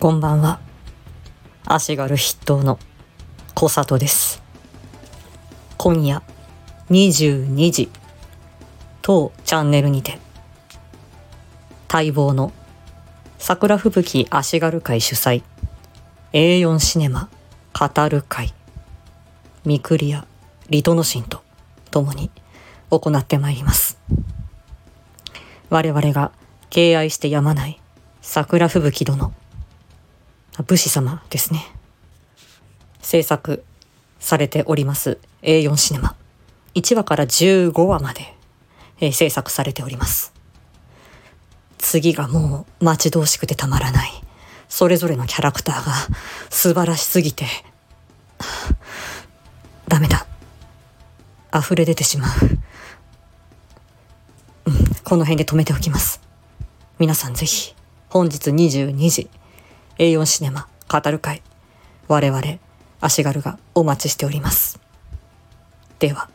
こんばんは。足軽筆頭の小里です。今夜22時、当チャンネルにて、待望の桜吹雪足軽会主催 A4 シネマ語る会ミクリアリトノシンと共に行ってまいります。我々が敬愛してやまない桜吹雪殿武士様ですね。制作されております A4 シネマ。1話から15話まで、えー制作されております。次がもう待ち遠しくてたまらない。それぞれのキャラクターが素晴らしすぎて、ダメだ。溢れ出てしまう。うん、この辺で止めておきます。皆さんぜひ、本日22時、A4 シネマ語る会、我々、足軽がお待ちしております。では。